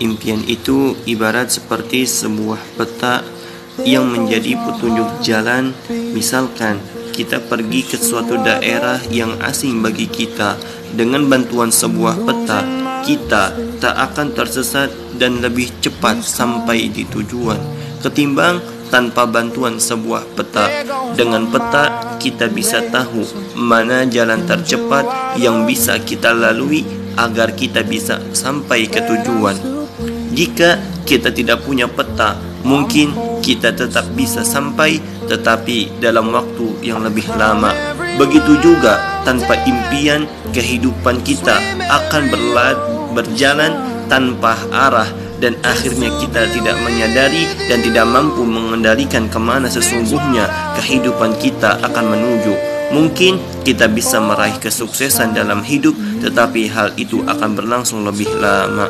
Impian itu ibarat seperti sebuah peta yang menjadi petunjuk jalan. Misalkan kita pergi ke suatu daerah yang asing bagi kita, dengan bantuan sebuah peta, kita tak akan tersesat dan lebih cepat sampai di tujuan ketimbang tanpa bantuan sebuah peta. Dengan peta, kita bisa tahu mana jalan tercepat yang bisa kita lalui agar kita bisa sampai ke tujuan. Jika kita tidak punya peta, mungkin kita tetap bisa sampai, tetapi dalam waktu yang lebih lama. Begitu juga tanpa impian, kehidupan kita akan berjalan tanpa arah dan akhirnya kita tidak menyadari dan tidak mampu mengendalikan ke mana sesungguhnya kehidupan kita akan menuju. Mungkin kita bisa meraih kesuksesan dalam hidup, tetapi hal itu akan berlangsung lebih lama.